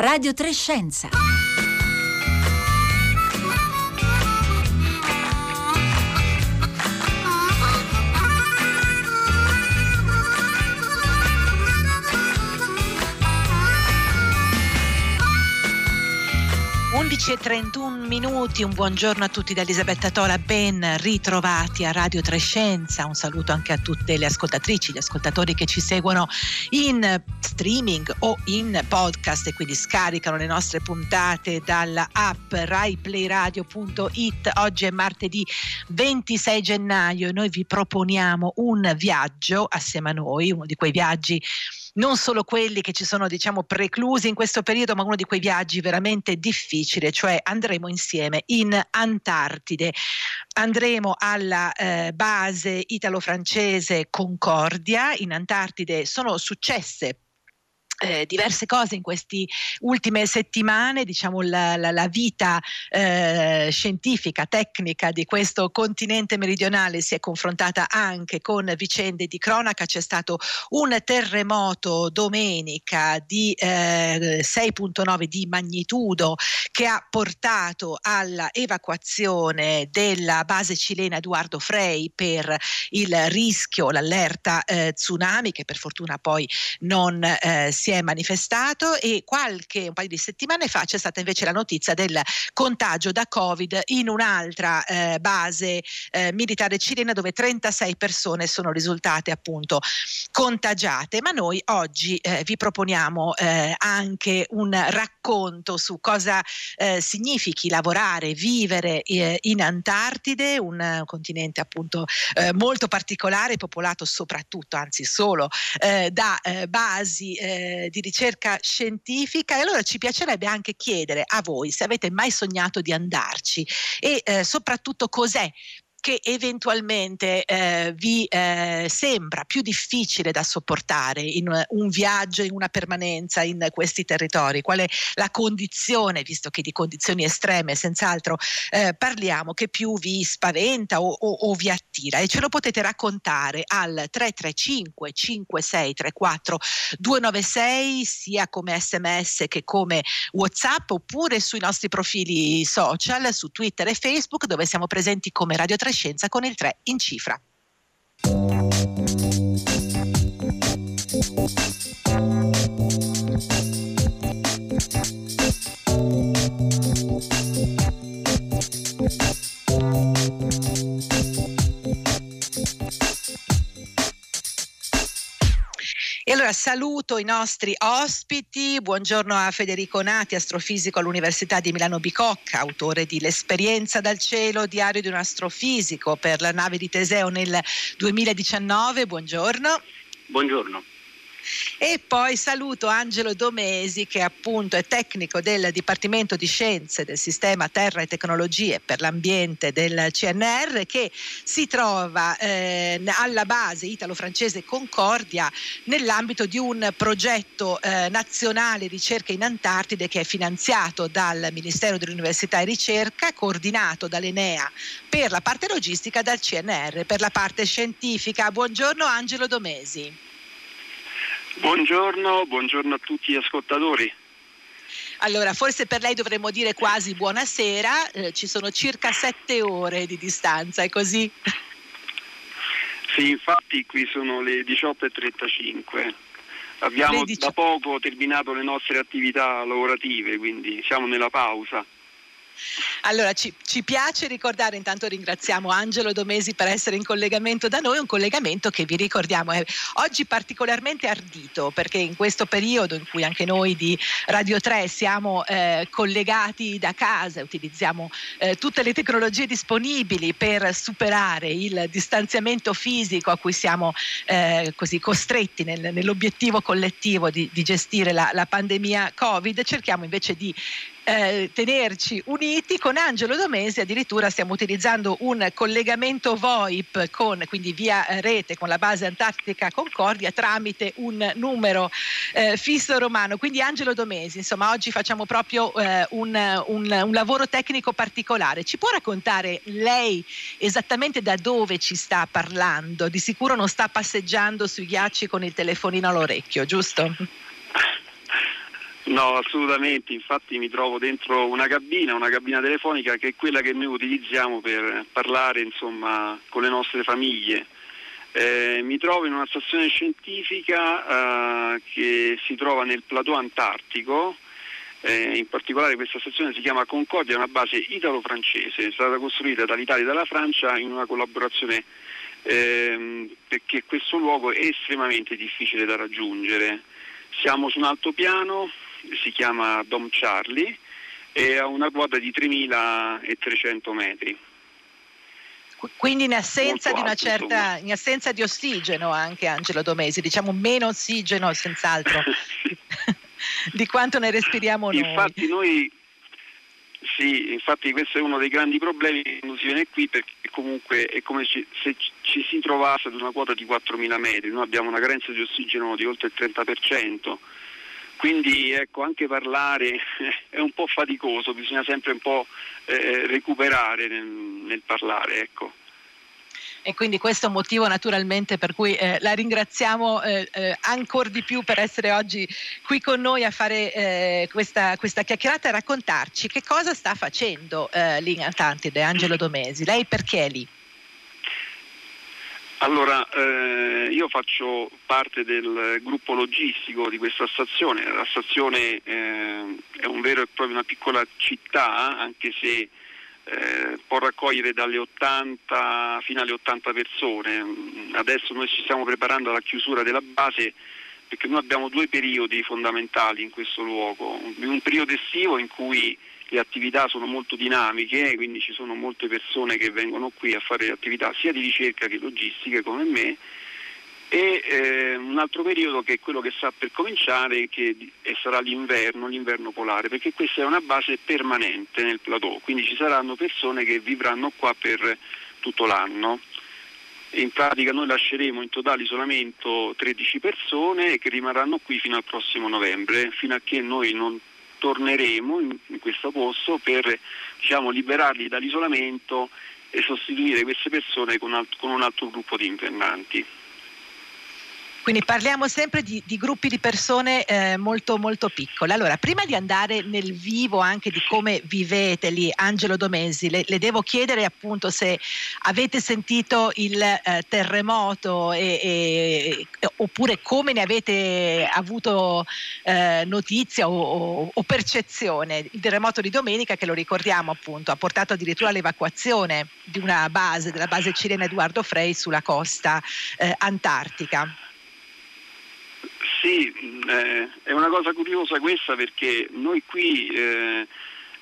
Radio Trescenza. 11.31 minuti, un buongiorno a tutti da Elisabetta Tola, ben ritrovati a Radio Trescenza, un saluto anche a tutte le ascoltatrici, gli ascoltatori che ci seguono in streaming o in podcast e quindi scaricano le nostre puntate dalla app raiplayradio.it. Oggi è martedì 26 gennaio e noi vi proponiamo un viaggio assieme a noi, uno di quei viaggi non solo quelli che ci sono diciamo preclusi in questo periodo, ma uno di quei viaggi veramente difficili, cioè andremo insieme in Antartide. Andremo alla eh, base italo-francese Concordia in Antartide. Sono successe eh, diverse cose in queste ultime settimane, diciamo la, la, la vita eh, scientifica, tecnica di questo continente meridionale si è confrontata anche con vicende di cronaca, c'è stato un terremoto domenica di eh, 6.9 di magnitudo che ha portato alla evacuazione della base cilena Eduardo Frei per il rischio, l'allerta eh, tsunami che per fortuna poi non eh, si si è manifestato e qualche un paio di settimane fa c'è stata invece la notizia del contagio da Covid in un'altra eh, base eh, militare cilena dove 36 persone sono risultate appunto contagiate. Ma noi oggi eh, vi proponiamo eh, anche un racconto su cosa eh, significhi lavorare, vivere eh, in Antartide, un continente appunto molto particolare, popolato soprattutto, anzi solo da basi eh, di ricerca scientifica e allora ci piacerebbe anche chiedere a voi se avete mai sognato di andarci e eh, soprattutto cos'è che eventualmente eh, vi eh, sembra più difficile da sopportare in un viaggio, in una permanenza in questi territori? Qual è la condizione, visto che di condizioni estreme senz'altro eh, parliamo, che più vi spaventa o, o, o, vi attira? E ce lo potete raccontare al 335 5634 296 sia come sms che come whatsapp oppure sui nostri profili social su Twitter e Facebook dove siamo presenti come Radio 3 Scienza con il 3 in cifra. Saluto i nostri ospiti, buongiorno a Federico Nati, astrofisico all'Università di Milano Bicocca, autore di L'esperienza dal cielo, diario di un astrofisico per la nave di Teseo nel 2019, buongiorno. Buongiorno. E poi saluto Angelo Domesi che appunto è tecnico del Dipartimento di Scienze del Sistema Terra e Tecnologie per l'Ambiente del CNR che si trova eh, alla base italo-francese Concordia nell'ambito di un progetto eh, nazionale ricerca in Antartide che è finanziato dal Ministero dell'Università e Ricerca, coordinato dall'Enea per la parte logistica, dal CNR per la parte scientifica. Buongiorno Angelo Domesi. Buongiorno, buongiorno a tutti gli ascoltatori. Allora, forse per lei dovremmo dire quasi buonasera, eh, ci sono circa sette ore di distanza, è così? Sì, infatti qui sono le 18.35. Abbiamo da poco terminato le nostre attività lavorative, quindi siamo nella pausa. Allora ci, ci, piace ricordare, intanto ringraziamo Angelo Domesi per essere in collegamento da noi, un collegamento che vi ricordiamo è oggi particolarmente ardito perché in questo periodo in cui anche noi di Radio 3 siamo eh, collegati da casa, utilizziamo eh, tutte le tecnologie disponibili per superare il distanziamento fisico a cui siamo eh, così costretti nel, nell'obiettivo collettivo di, di gestire la, la pandemia Covid, cerchiamo invece di eh, tenerci uniti. Con Angelo Domesi addirittura stiamo utilizzando un collegamento VoIP con, quindi via rete con la base Antartica Concordia tramite un numero eh, fisso romano. Quindi Angelo Domesi, insomma oggi facciamo proprio eh, un, un, un lavoro tecnico particolare. Ci può raccontare lei esattamente da dove ci sta parlando? Di sicuro non sta passeggiando sui ghiacci con il telefonino all'orecchio, giusto? No, assolutamente, infatti mi trovo dentro una cabina, una cabina telefonica che è quella che noi utilizziamo per parlare insomma, con le nostre famiglie. Eh, mi trovo in una stazione scientifica eh, che si trova nel plateau antartico, eh, in particolare questa stazione si chiama Concordia, è una base italo-francese, è stata costruita dall'Italia e dalla Francia in una collaborazione ehm, perché questo luogo è estremamente difficile da raggiungere. Siamo su un altopiano, si chiama Dom Charlie e ha una quota di 3.300 metri. Quindi in assenza, di, alto, certa, in assenza di ossigeno anche Angelo Domesi, diciamo meno ossigeno senz'altro di quanto ne respiriamo noi. Infatti noi sì, infatti questo è uno dei grandi problemi quando si viene qui perché comunque è come se ci si trovasse ad una quota di 4.000 metri, noi abbiamo una carenza di ossigeno di oltre il 30%, quindi ecco, anche parlare è un po' faticoso, bisogna sempre un po' eh, recuperare nel, nel parlare. Ecco e quindi questo è un motivo naturalmente per cui eh, la ringraziamo eh, eh, ancora di più per essere oggi qui con noi a fare eh, questa, questa, chiacchierata e raccontarci che cosa sta facendo eh, lì in Atlantide Angelo Domesi. Lei perché è lì? Allora, eh, io faccio parte del gruppo logistico di questa stazione, la stazione eh, è un vero e proprio una piccola città, anche se eh, può raccogliere dalle 80 fino alle 80 persone. Adesso noi ci stiamo preparando alla chiusura della base perché noi abbiamo due periodi fondamentali in questo luogo, un periodo estivo in cui le attività sono molto dinamiche, quindi ci sono molte persone che vengono qui a fare attività sia di ricerca che logistiche come me e eh, un altro periodo che è quello che sta per cominciare che sarà l'inverno, l'inverno polare, perché questa è una base permanente nel plateau, quindi ci saranno persone che vivranno qua per tutto l'anno. In pratica noi lasceremo in totale isolamento 13 persone che rimarranno qui fino al prossimo novembre, fino a che noi non torneremo in, in questo posto per diciamo, liberarli dall'isolamento e sostituire queste persone con, alt- con un altro gruppo di invernanti. Quindi parliamo sempre di, di gruppi di persone eh, molto molto piccole. Allora, prima di andare nel vivo anche di come vivete lì, Angelo Domesi, le, le devo chiedere appunto se avete sentito il eh, terremoto e, e, oppure come ne avete avuto eh, notizia o, o, o, percezione. Il terremoto di domenica, che lo ricordiamo appunto, ha portato addirittura all'evacuazione di una base, della base cilena Edoardo Frei sulla costa eh, antartica. Sì, eh, è una cosa curiosa questa perché noi qui eh,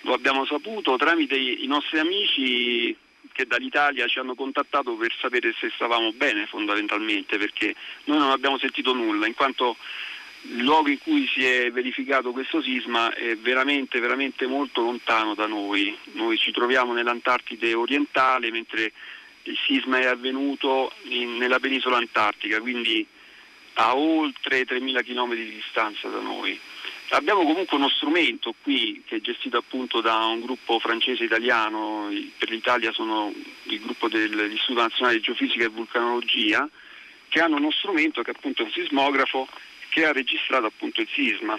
lo abbiamo saputo tramite i nostri amici che dall'Italia ci hanno contattato per sapere se stavamo bene fondamentalmente perché noi non abbiamo sentito nulla in quanto il luogo in cui si è verificato questo sisma è veramente, veramente molto lontano da noi. Noi ci troviamo nell'Antartide orientale mentre il sisma è avvenuto in, nella penisola antartica, quindi a oltre 3.000 km di distanza da noi. Abbiamo comunque uno strumento qui che è gestito appunto da un gruppo francese italiano, per l'Italia sono il gruppo dell'Istituto Nazionale di Geofisica e Vulcanologia, che hanno uno strumento che è appunto un sismografo che ha registrato appunto il sisma.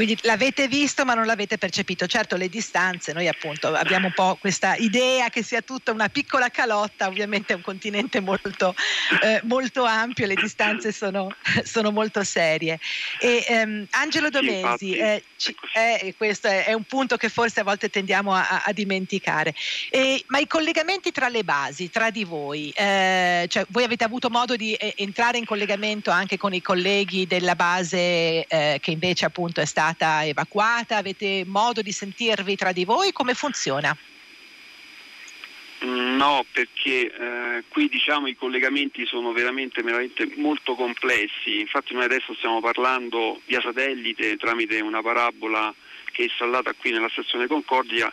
Quindi l'avete visto ma non l'avete percepito. Certo le distanze, noi appunto abbiamo un po' questa idea che sia tutta una piccola calotta, ovviamente è un continente molto, eh, molto ampio, le distanze sono, sono molto serie. E, ehm, Angelo Domesi, eh, ci, eh, questo è, è, un punto che forse a volte tendiamo a, a dimenticare, ma i collegamenti tra le basi, tra di voi, eh, cioè voi avete avuto modo di eh, entrare in collegamento anche con i colleghi della base eh, che invece appunto è stata stata evacuata? Avete modo di sentirvi tra di voi? Come funziona? No, perché eh, qui diciamo i collegamenti sono veramente, veramente, molto complessi, infatti noi adesso stiamo parlando via satellite tramite una parabola che è installata qui nella stazione Concordia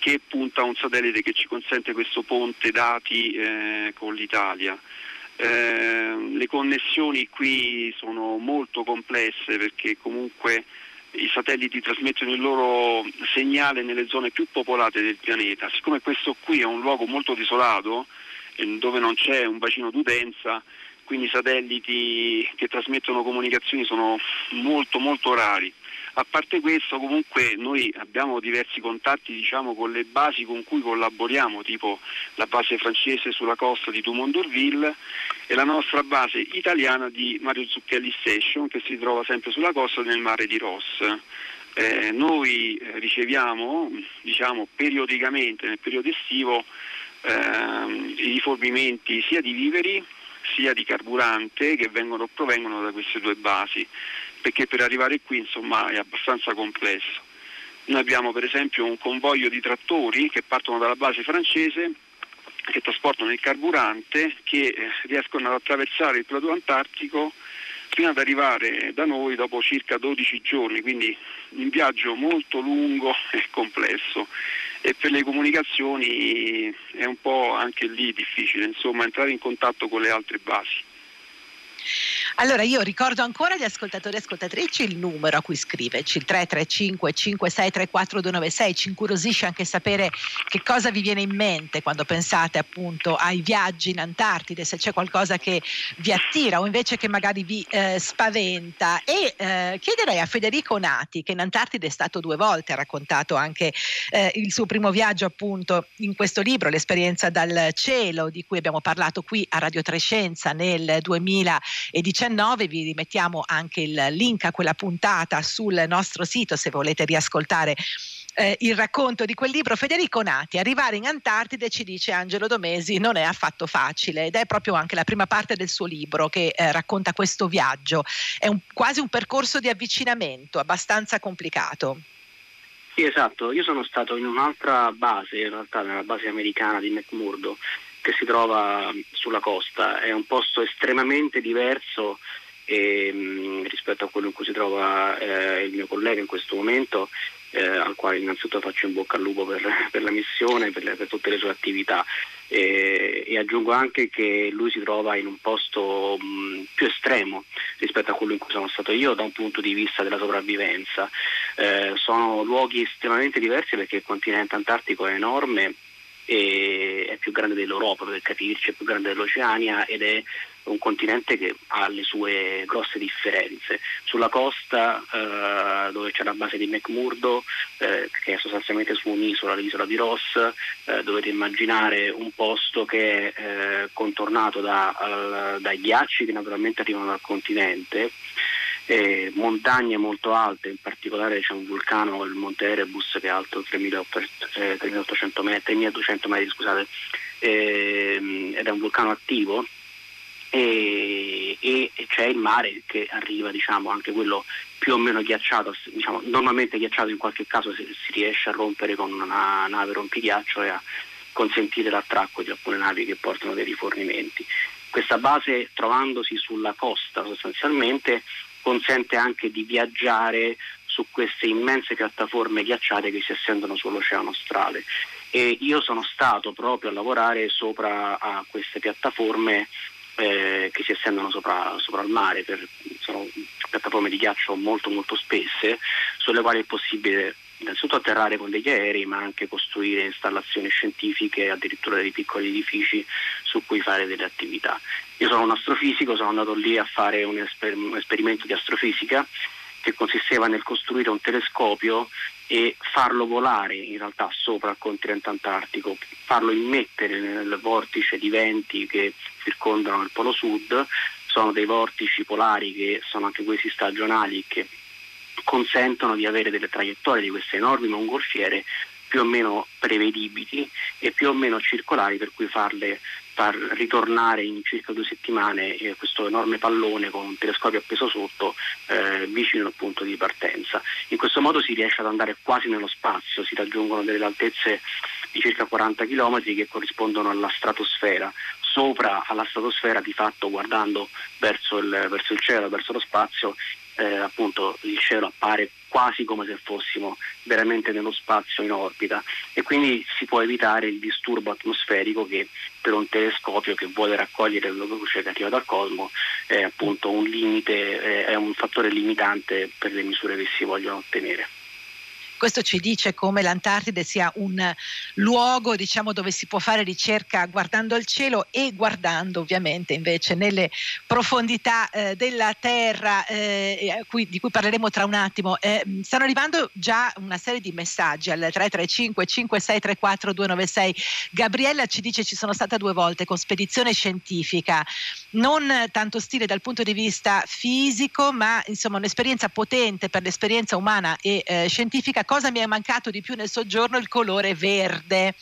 che punta a un satellite che ci consente questo ponte dati eh, con l'Italia. Eh, le connessioni qui sono molto complesse perché comunque i satelliti trasmettono il loro segnale nelle zone più popolate del pianeta. Siccome questo qui è un luogo molto desolato, dove non c'è un bacino d'utenza, quindi satelliti che trasmettono comunicazioni sono molto molto rari. A parte questo comunque noi abbiamo diversi contatti diciamo, con le basi con cui collaboriamo, tipo la base francese sulla costa di Dumont d'Urville e la nostra base italiana di Mario Zucchelli Station che si trova sempre sulla costa nel mare di Ross. Eh, noi eh, riceviamo diciamo, periodicamente nel periodo estivo eh, i rifornimenti sia di viveri sia di carburante che vengono, provengono da queste due basi perché per arrivare qui insomma, è abbastanza complesso. Noi abbiamo per esempio un convoglio di trattori che partono dalla base francese che trasportano il carburante che eh, riescono ad attraversare il plateau antartico fino ad arrivare da noi dopo circa 12 giorni, quindi un viaggio molto lungo e complesso e per le comunicazioni è un po' anche lì difficile, insomma, entrare in contatto con le altre basi. Allora io ricordo ancora agli ascoltatori e ascoltatrici il numero a cui scriverci, il 335 5634 296, ci incuriosisce anche sapere che cosa vi viene in mente quando pensate appunto ai viaggi in Antartide, se c'è qualcosa che vi attira o invece che magari vi eh, spaventa. E eh, chiederei a Federico Nati che in Antartide è stato due volte, ha raccontato anche eh, il suo primo viaggio appunto in questo libro, l'esperienza dal cielo di cui abbiamo parlato qui a Radio Trescenza nel 2019 19 vi rimettiamo anche il link a quella puntata sul nostro sito se volete riascoltare eh, il racconto di quel libro. Federico Nati, arrivare in Antartide, ci dice Angelo Domesi, non è affatto facile ed è proprio anche la prima parte del suo libro che eh, racconta questo viaggio. È un, quasi un percorso di avvicinamento abbastanza complicato. Sì, esatto. Io sono stato in un'altra base, in realtà nella base americana di McMurdo, che si trova sulla costa, è un posto estremamente diverso e, mh, mm, rispetto a quello in cui si trova eh, il mio collega in questo momento, eh, al quale innanzitutto faccio in bocca al lupo per, per la missione, per, per, tutte le sue attività e, e, aggiungo anche che lui si trova in un posto mh, più estremo rispetto a quello in cui sono stato io da un punto di vista della sopravvivenza. Eh, sono luoghi estremamente diversi perché il continente antartico è enorme è più grande dell'Europa per capirci, è più grande dell'Oceania ed è un continente che ha le sue grosse differenze. Sulla costa eh, dove c'è la base di McMurdo, eh, che è sostanzialmente su un'isola, l'isola di Ross, eh, dovete immaginare un posto che è eh, contornato da, dai ghiacci che naturalmente arrivano dal continente eh, montagne molto alte, in particolare c'è un vulcano, il Monte Erebus che è alto 3800 metri, 3200 metri scusate, eh, ed è un vulcano attivo e, e, c'è il mare che arriva, diciamo, anche quello più o meno ghiacciato, diciamo, normalmente ghiacciato in qualche caso si, si riesce a rompere con una nave rompighiaccio e a consentire l'attracco di alcune navi che portano dei rifornimenti. Questa base, trovandosi sulla costa sostanzialmente, consente anche di viaggiare su queste immense piattaforme ghiacciate che si estendono sull'oceano australe. E io sono stato proprio a lavorare sopra a queste piattaforme eh, che si estendono sopra, sopra il mare, per, sono piattaforme di ghiaccio molto molto spesse, sulle quali è possibile innanzitutto atterrare con degli aerei, ma anche costruire installazioni scientifiche, addirittura dei piccoli edifici su cui fare delle attività. Io sono un astrofisico, sono andato lì a fare un, esper- un esperimento di astrofisica che consisteva nel costruire un telescopio e farlo volare in realtà sopra il continente antartico, farlo immettere nel vortice di venti che circondano il polo sud, sono dei vortici polari che sono anche questi stagionali che consentono di avere delle traiettorie di queste enormi mongolfiere più o meno prevedibili e più o meno circolari per cui farle far ritornare in circa due settimane eh, questo enorme pallone con un telescopio appeso sotto eh, vicino al punto di partenza. In questo modo si riesce ad andare quasi nello spazio, si raggiungono delle altezze di circa 40 km che corrispondono alla stratosfera. Sopra alla stratosfera di fatto guardando verso il, verso il cielo, verso lo spazio, eh, appunto il cielo appare quasi come se fossimo veramente nello spazio in orbita e quindi si può evitare il disturbo atmosferico che per un telescopio che vuole raccogliere la luce che arriva dal cosmo è appunto un limite, è un fattore limitante per le misure che si vogliono ottenere. Questo ci dice come l'Antartide sia un luogo diciamo, dove si può fare ricerca guardando al cielo e guardando ovviamente invece nelle profondità eh, della Terra eh, cui, di cui parleremo tra un attimo. Eh, stanno arrivando già una serie di messaggi al 335 5634 296. Gabriella ci dice ci sono stata due volte con spedizione scientifica, non tanto stile dal punto di vista fisico, ma insomma un'esperienza potente per l'esperienza umana e eh, scientifica. Cosa mi è mancato di più nel soggiorno? Il colore verde.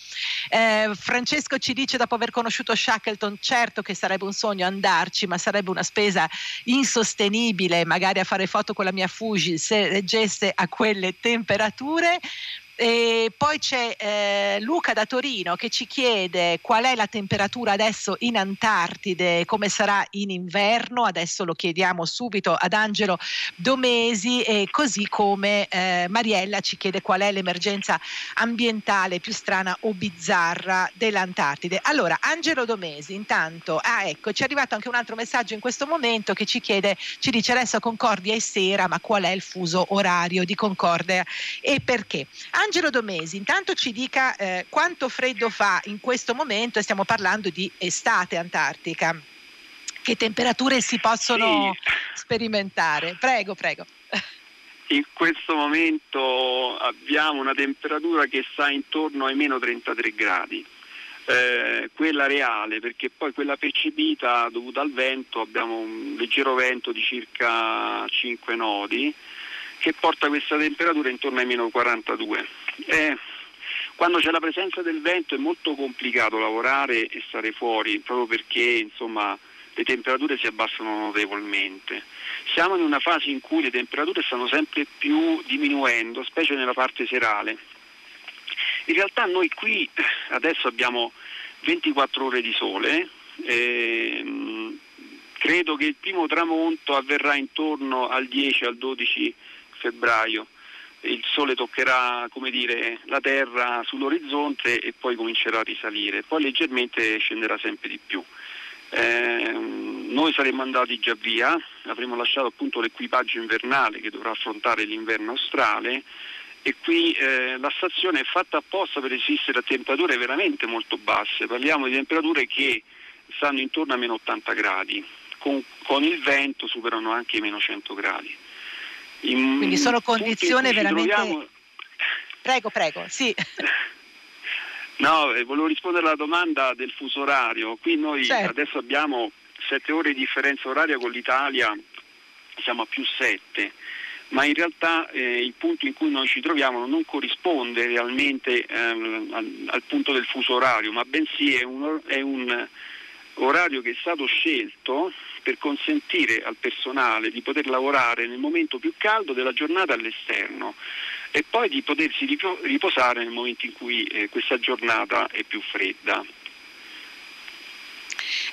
Eh, Francesco ci dice dopo aver conosciuto Shackleton, certo che sarebbe un sogno andarci, ma sarebbe una spesa insostenibile, magari a fare foto con la mia Fuji se reggesse a quelle temperature. E poi c'è eh, Luca da Torino che ci chiede qual è la temperatura adesso in Antartide, come sarà in inverno, adesso lo chiediamo subito ad Angelo Domesi e così come eh, Mariella ci chiede qual è l'emergenza ambientale più strana o bizzarra dell'Antartide. Allora, Angelo Domesi, intanto, ah ecco, ci è arrivato anche un altro messaggio in questo momento che ci chiede, ci dice adesso Concordia è sera, ma qual è il fuso orario di Concordia e perché? Angelo Domesi, intanto ci dica eh, quanto freddo fa in questo momento, e stiamo parlando di estate antartica. Che temperature si possono sì. sperimentare? Prego, prego. In questo momento abbiamo una temperatura che sta intorno ai meno 33 gradi. Eh, quella reale, perché poi quella percepita dovuta al vento, abbiamo un leggero vento di circa 5 nodi che porta questa temperatura intorno ai meno 42. Eh, quando c'è la presenza del vento è molto complicato lavorare e stare fuori, proprio perché insomma, le temperature si abbassano notevolmente. Siamo in una fase in cui le temperature stanno sempre più diminuendo, specie nella parte serale. In realtà noi qui adesso abbiamo 24 ore di sole, ehm, credo che il primo tramonto avverrà intorno al 10 al 12 febbraio il sole toccherà dire, la terra sull'orizzonte e poi comincerà a risalire, poi leggermente scenderà sempre di più. Eh, noi saremmo andati già via, avremmo lasciato appunto l'equipaggio invernale che dovrà affrontare l'inverno australe e qui eh, la stazione è fatta apposta per resistere a temperature veramente molto basse, parliamo di temperature che stanno intorno a meno 80 gradi, con, con il vento superano anche i meno 100 gradi. In Quindi sono condizioni veramente... Troviamo... Prego, prego, sì. No, eh, volevo rispondere alla domanda del fuso orario. Qui noi certo. adesso abbiamo sette ore di differenza oraria con l'Italia, siamo a più sette, ma in realtà eh, il punto in cui noi ci troviamo non corrisponde realmente ehm, al, al, punto del fuso orario, ma bensì è un, è un orario che è stato scelto per consentire al personale di poter lavorare nel momento più caldo della giornata all'esterno e poi di potersi riposare nel momento in cui eh, questa giornata è più fredda.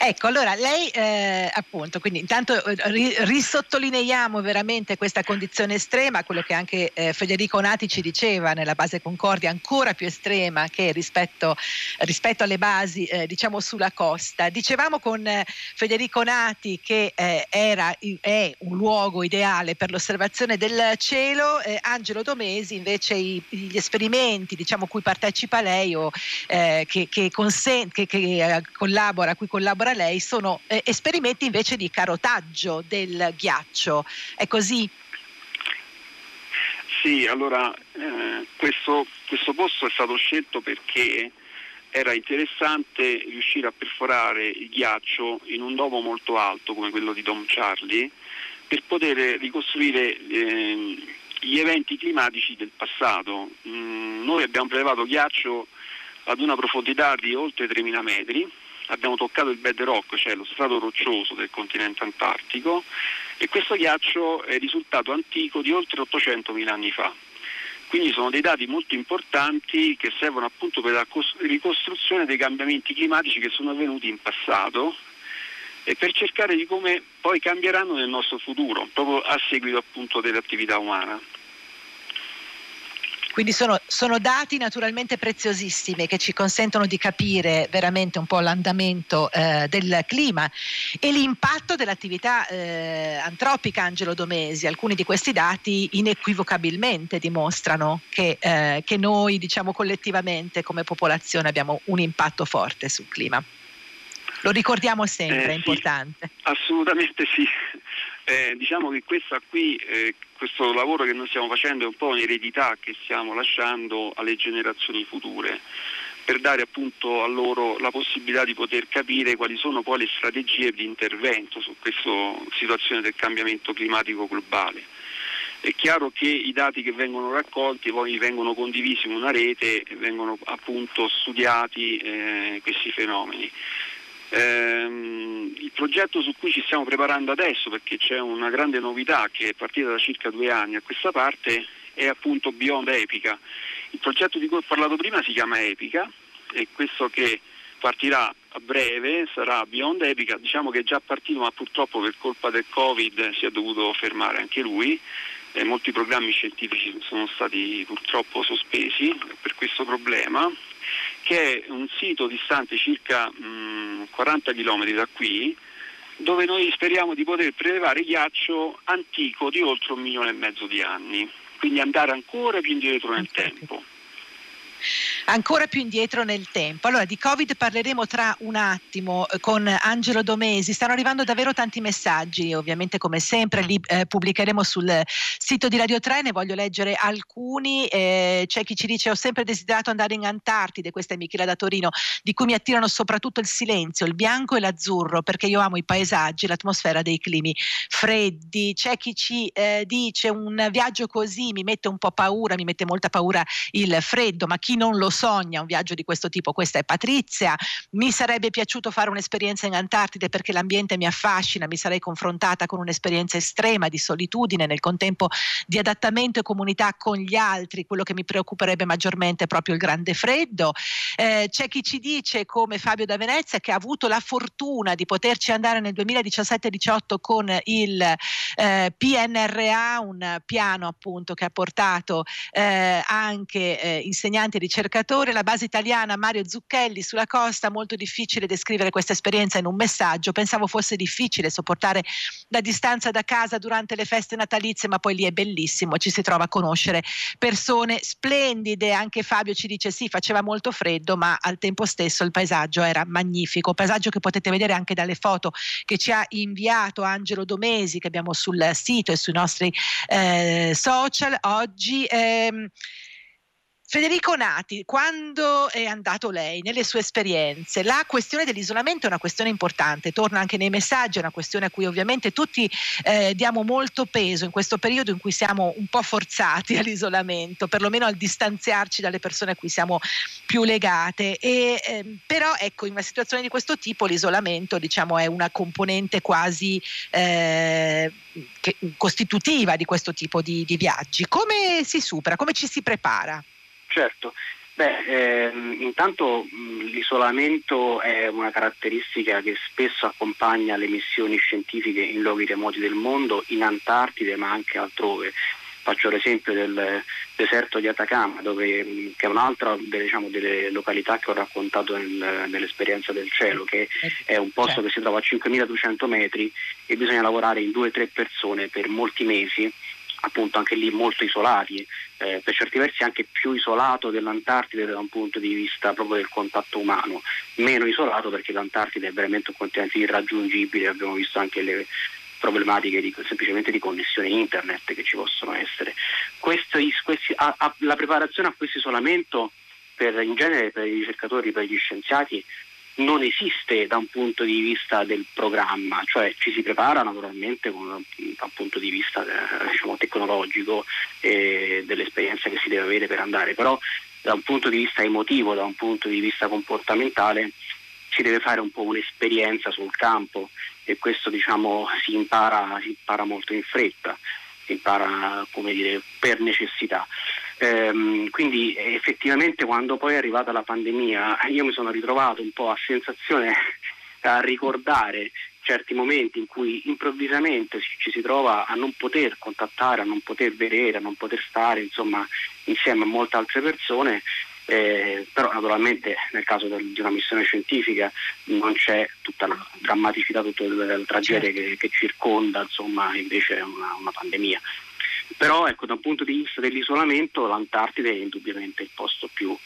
Ecco, allora lei eh, appunto, quindi intanto eh, risottolineiamo veramente questa condizione estrema, quello che anche eh, Federico Nati ci diceva nella base Concordia, ancora più estrema che rispetto, rispetto alle basi eh, diciamo sulla costa. Dicevamo con eh, Federico Nati che eh, era, è un luogo ideale per l'osservazione del cielo, Angelo Domesi invece i, gli esperimenti diciamo cui partecipa lei o che, che, consent- che, che collabora, a cui collabora ancora lei sono eh, esperimenti invece di carotaggio del ghiaccio. È così? Sì, allora eh, questo, questo posto è stato scelto perché era interessante riuscire a perforare il ghiaccio in un domo molto alto come quello di Dom Charlie per poter ricostruire eh, gli eventi climatici del passato. Mm, noi abbiamo prelevato ghiaccio ad una profondità di oltre 3.000 metri abbiamo toccato il bedrock, cioè lo strato roccioso del continente antartico e questo ghiaccio è risultato antico di oltre 800.000 anni fa. Quindi sono dei dati molto importanti che servono appunto per la ricostruzione dei cambiamenti climatici che sono avvenuti in passato e per cercare di come poi cambieranno nel nostro futuro, proprio a seguito appunto dell'attività umana. Quindi sono, sono, dati naturalmente preziosissimi che ci consentono di capire veramente un po' l'andamento eh, del clima e l'impatto dell'attività eh, antropica Angelo Domesi. Alcuni di questi dati inequivocabilmente dimostrano che, eh, che noi diciamo collettivamente come popolazione abbiamo un impatto forte sul clima. Lo ricordiamo sempre, è eh, importante. Sì, assolutamente sì. Eh, diciamo che qui, eh, questo lavoro che noi stiamo facendo è un po' un'eredità che stiamo lasciando alle generazioni future per dare appunto a loro la possibilità di poter capire quali sono poi le strategie di intervento su questa situazione del cambiamento climatico globale. È chiaro che i dati che vengono raccolti poi vengono condivisi in una rete e vengono appunto studiati eh, questi fenomeni. Ehm, il progetto su cui ci stiamo preparando adesso, perché c'è una grande novità che è partita da circa due anni a questa parte, è appunto Beyond Epica. Il progetto di cui ho parlato prima si chiama Epica e questo che partirà a breve sarà Beyond Epica, diciamo che è già partito ma purtroppo per colpa del Covid si è dovuto fermare anche lui. Eh, molti programmi scientifici sono stati purtroppo sospesi per questo problema che è un sito distante circa mh, 40 km da qui, dove noi speriamo di poter prelevare ghiaccio antico di oltre un milione e mezzo di anni, quindi andare ancora più indietro nel tempo ancora più indietro nel tempo. Allora di Covid parleremo tra un attimo eh, con Angelo Domesi, stanno arrivando davvero tanti messaggi, ovviamente come sempre li eh, pubblicheremo sul sito di Radio 3, ne voglio leggere alcuni, eh, c'è chi ci dice ho sempre desiderato andare in Antartide, questa è Michela da Torino, di cui mi attirano soprattutto il silenzio, il bianco e l'azzurro, perché io amo i paesaggi, l'atmosfera dei climi freddi, c'è chi ci eh, dice un viaggio così mi mette un po' paura, mi mette molta paura il freddo, ma chi non lo sogna un viaggio di questo tipo. Questa è Patrizia. Mi sarebbe piaciuto fare un'esperienza in Antartide perché l'ambiente mi affascina, mi sarei confrontata con un'esperienza estrema di solitudine, nel contempo di adattamento e comunità con gli altri. Quello che mi preoccuperebbe maggiormente è proprio il grande freddo. Eh, c'è chi ci dice, come Fabio da Venezia, che ha avuto la fortuna di poterci andare nel 2017-18 con il eh, PNRA, un piano appunto che ha portato eh, anche eh, insegnanti ricercatore, la base italiana Mario Zucchelli sulla costa, molto difficile descrivere questa esperienza in un messaggio, pensavo fosse difficile sopportare la distanza da casa durante le feste natalizie, ma poi lì è bellissimo, ci si trova a conoscere persone splendide, anche Fabio ci dice sì, faceva molto freddo, ma al tempo stesso il paesaggio era magnifico, paesaggio che potete vedere anche dalle foto che ci ha inviato Angelo Domesi, che abbiamo sul sito e sui nostri eh, social. Oggi. Ehm, Federico Nati, quando è andato lei nelle sue esperienze, la questione dell'isolamento è una questione importante, torna anche nei messaggi, è una questione a cui ovviamente tutti eh, diamo molto peso in questo periodo in cui siamo un po' forzati all'isolamento, perlomeno al distanziarci dalle persone a cui siamo più legate. E, eh, però ecco, in una situazione di questo tipo l'isolamento diciamo, è una componente quasi eh, che, costitutiva di questo tipo di, di viaggi. Come si supera? Come ci si prepara? Certo, Beh, ehm, intanto mh, l'isolamento è una caratteristica che spesso accompagna le missioni scientifiche in luoghi remoti del mondo, in Antartide ma anche altrove. Faccio l'esempio del deserto di Atacama, dove, che è un'altra delle, diciamo, delle, località che ho raccontato nel, nell'esperienza del cielo, che è un posto certo. che si trova a 5200 metri e bisogna lavorare in due o tre persone per molti mesi appunto anche lì molto isolati, eh, per certi versi anche più isolato dell'Antartide da un punto di vista proprio del contatto umano, meno isolato perché l'Antartide è veramente un continente irraggiungibile, abbiamo visto anche le problematiche di, semplicemente di connessione internet che ci possono essere. Questi, questi, a, a, la preparazione a questo isolamento per, in genere per i ricercatori, per gli scienziati non esiste da un punto di vista del programma, cioè ci si prepara naturalmente con, da un punto di vista eh, diciamo, tecnologico e dell'esperienza che si deve avere per andare, però da un punto di vista emotivo, da un punto di vista comportamentale si deve fare un po' un'esperienza sul campo e questo diciamo, si, impara, si impara molto in fretta, si impara dire, per necessità. Ehm, quindi effettivamente quando poi è arrivata la pandemia io mi sono ritrovato un po' a sensazione a ricordare certi momenti in cui improvvisamente ci si trova a non poter contattare, a non poter vedere, a non poter stare insomma, insieme a molte altre persone, eh, però naturalmente nel caso del, di una missione scientifica non c'è tutta la drammaticità, tutta la tragedia certo. che, che, circonda insomma, invece una, una pandemia. Però ecco, dal punto di vista dell'isolamento l'Antartide è indubbiamente il posto più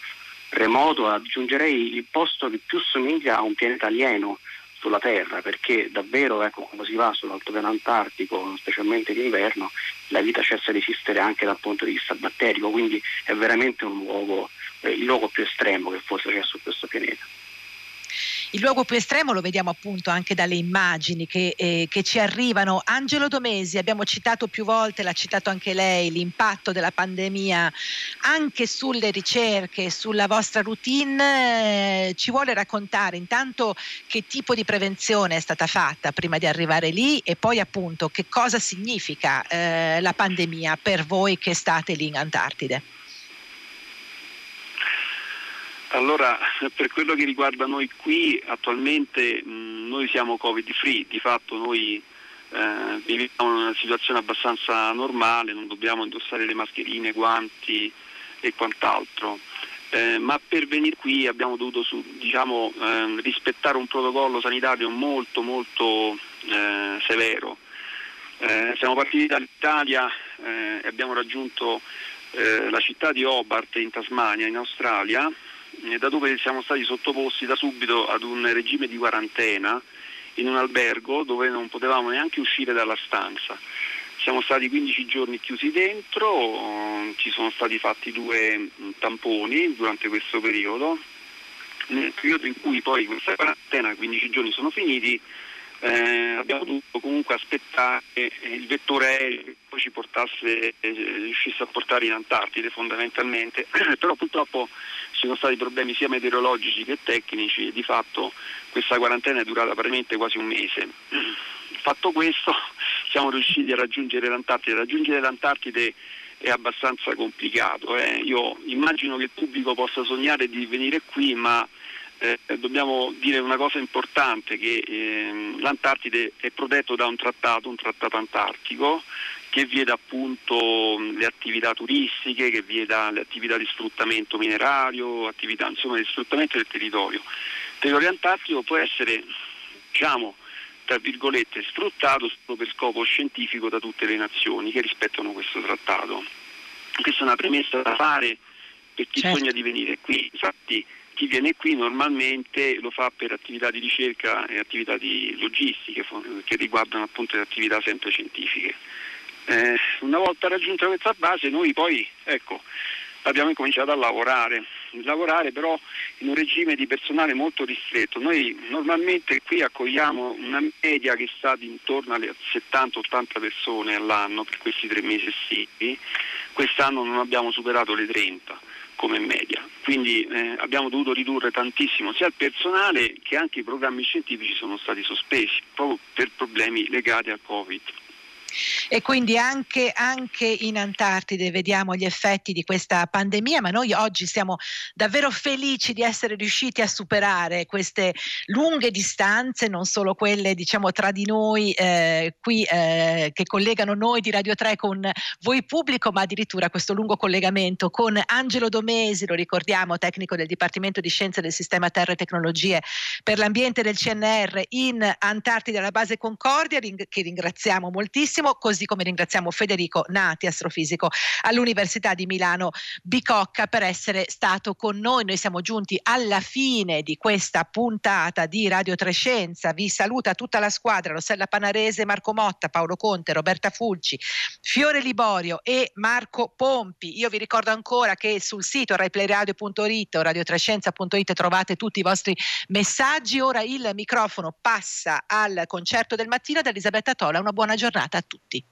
remoto, aggiungerei il posto che più somiglia a un pianeta alieno sulla Terra, perché davvero ecco, quando si va sull'altopiano antartico, specialmente d'inverno, la vita cessa di esistere anche dal punto di vista batterico, quindi è veramente luogo, eh, il luogo più estremo che forse c'è su questo pianeta. Il luogo più estremo lo vediamo appunto anche dalle immagini che, eh, che, ci arrivano. Angelo Domesi, abbiamo citato più volte, l'ha citato anche lei, l'impatto della pandemia anche sulle ricerche, sulla vostra routine. Eh, ci vuole raccontare intanto che tipo di prevenzione è stata fatta prima di arrivare lì e poi appunto che cosa significa eh, la pandemia per voi che state lì in Antartide? Allora, per quello che riguarda noi qui, attualmente mh, noi siamo Covid free, di fatto noi eh, viviamo in una situazione abbastanza normale, non dobbiamo indossare le mascherine, guanti e quant'altro. Eh, ma per venire qui abbiamo dovuto su, diciamo, eh, rispettare un protocollo sanitario molto molto eh, severo. Eh, siamo partiti dall'Italia eh, e abbiamo raggiunto la città di Hobart in Tasmania, in Australia, eh, da dove siamo stati sottoposti da subito ad un regime di quarantena in un albergo dove non potevamo neanche uscire dalla stanza. Siamo stati 15 giorni chiusi dentro, ci sono stati fatti due mm, tamponi durante questo periodo. Nel periodo in cui poi questa quarantena, 15 giorni sono finiti, eh, abbiamo dovuto comunque aspettare il vettore aereo che ci portasse, eh, riuscisse a portare in Antartide fondamentalmente, però purtroppo ci sono stati problemi sia meteorologici che tecnici e di fatto questa quarantena è durata praticamente quasi un mese. Fatto questo siamo riusciti a raggiungere l'Antartide. Raggiungere l'Antartide è abbastanza complicato. Eh. Io immagino che il pubblico possa sognare di venire qui, ma eh, dobbiamo dire una cosa importante, che eh, l'Antartide è protetto da un trattato, un trattato antartico, che vieta appunto le attività turistiche, che vieta le attività di sfruttamento minerario, attività insomma, di sfruttamento del territorio. Il territorio antartico può essere, diciamo, tra virgolette, sfruttato solo per scopo scientifico da tutte le nazioni che rispettano questo trattato. Questa è una premessa da fare per chi certo. sogna di venire qui. Infatti chi viene qui normalmente lo fa per attività di ricerca e attività di logistiche che riguardano appunto le attività sempre scientifiche. Eh, una volta raggiunta questa base noi poi ecco, abbiamo incominciato a lavorare, lavorare però in un regime di personale molto ristretto. Noi normalmente qui accogliamo una media che sta intorno alle 70-80 persone all'anno per questi tre mesi estivi, quest'anno non abbiamo superato le 30 come media. Quindi eh, abbiamo dovuto ridurre tantissimo sia il personale che anche i programmi scientifici sono stati sospesi proprio per problemi legati al Covid e quindi anche, anche, in Antartide vediamo gli effetti di questa pandemia, ma noi oggi siamo davvero felici di essere riusciti a superare queste lunghe distanze, non solo quelle diciamo tra di noi eh, qui eh, che collegano noi di Radio 3 con voi pubblico, ma addirittura questo lungo collegamento con Angelo Domesi, lo ricordiamo, tecnico del Dipartimento di Scienze del Sistema Terra e Tecnologie per l'ambiente del CNR in Antartide alla base Concordia, che ringraziamo moltissimo benissimo, così come ringraziamo Federico Nati, astrofisico all'Università di Milano Bicocca per essere stato con noi. Noi siamo giunti alla fine di questa puntata di Radio Trescenza. Vi saluta tutta la squadra, Rossella Panarese, Marco Motta, Paolo Conte, Roberta Fulci, Fiore Liborio e Marco Pompi. Io vi ricordo ancora che sul sito raiplayradio.it o radiotrescenza.it trovate tutti i vostri messaggi. Ora il microfono passa al concerto del mattino da Elisabetta Tola. Una buona giornata a tutti tutti.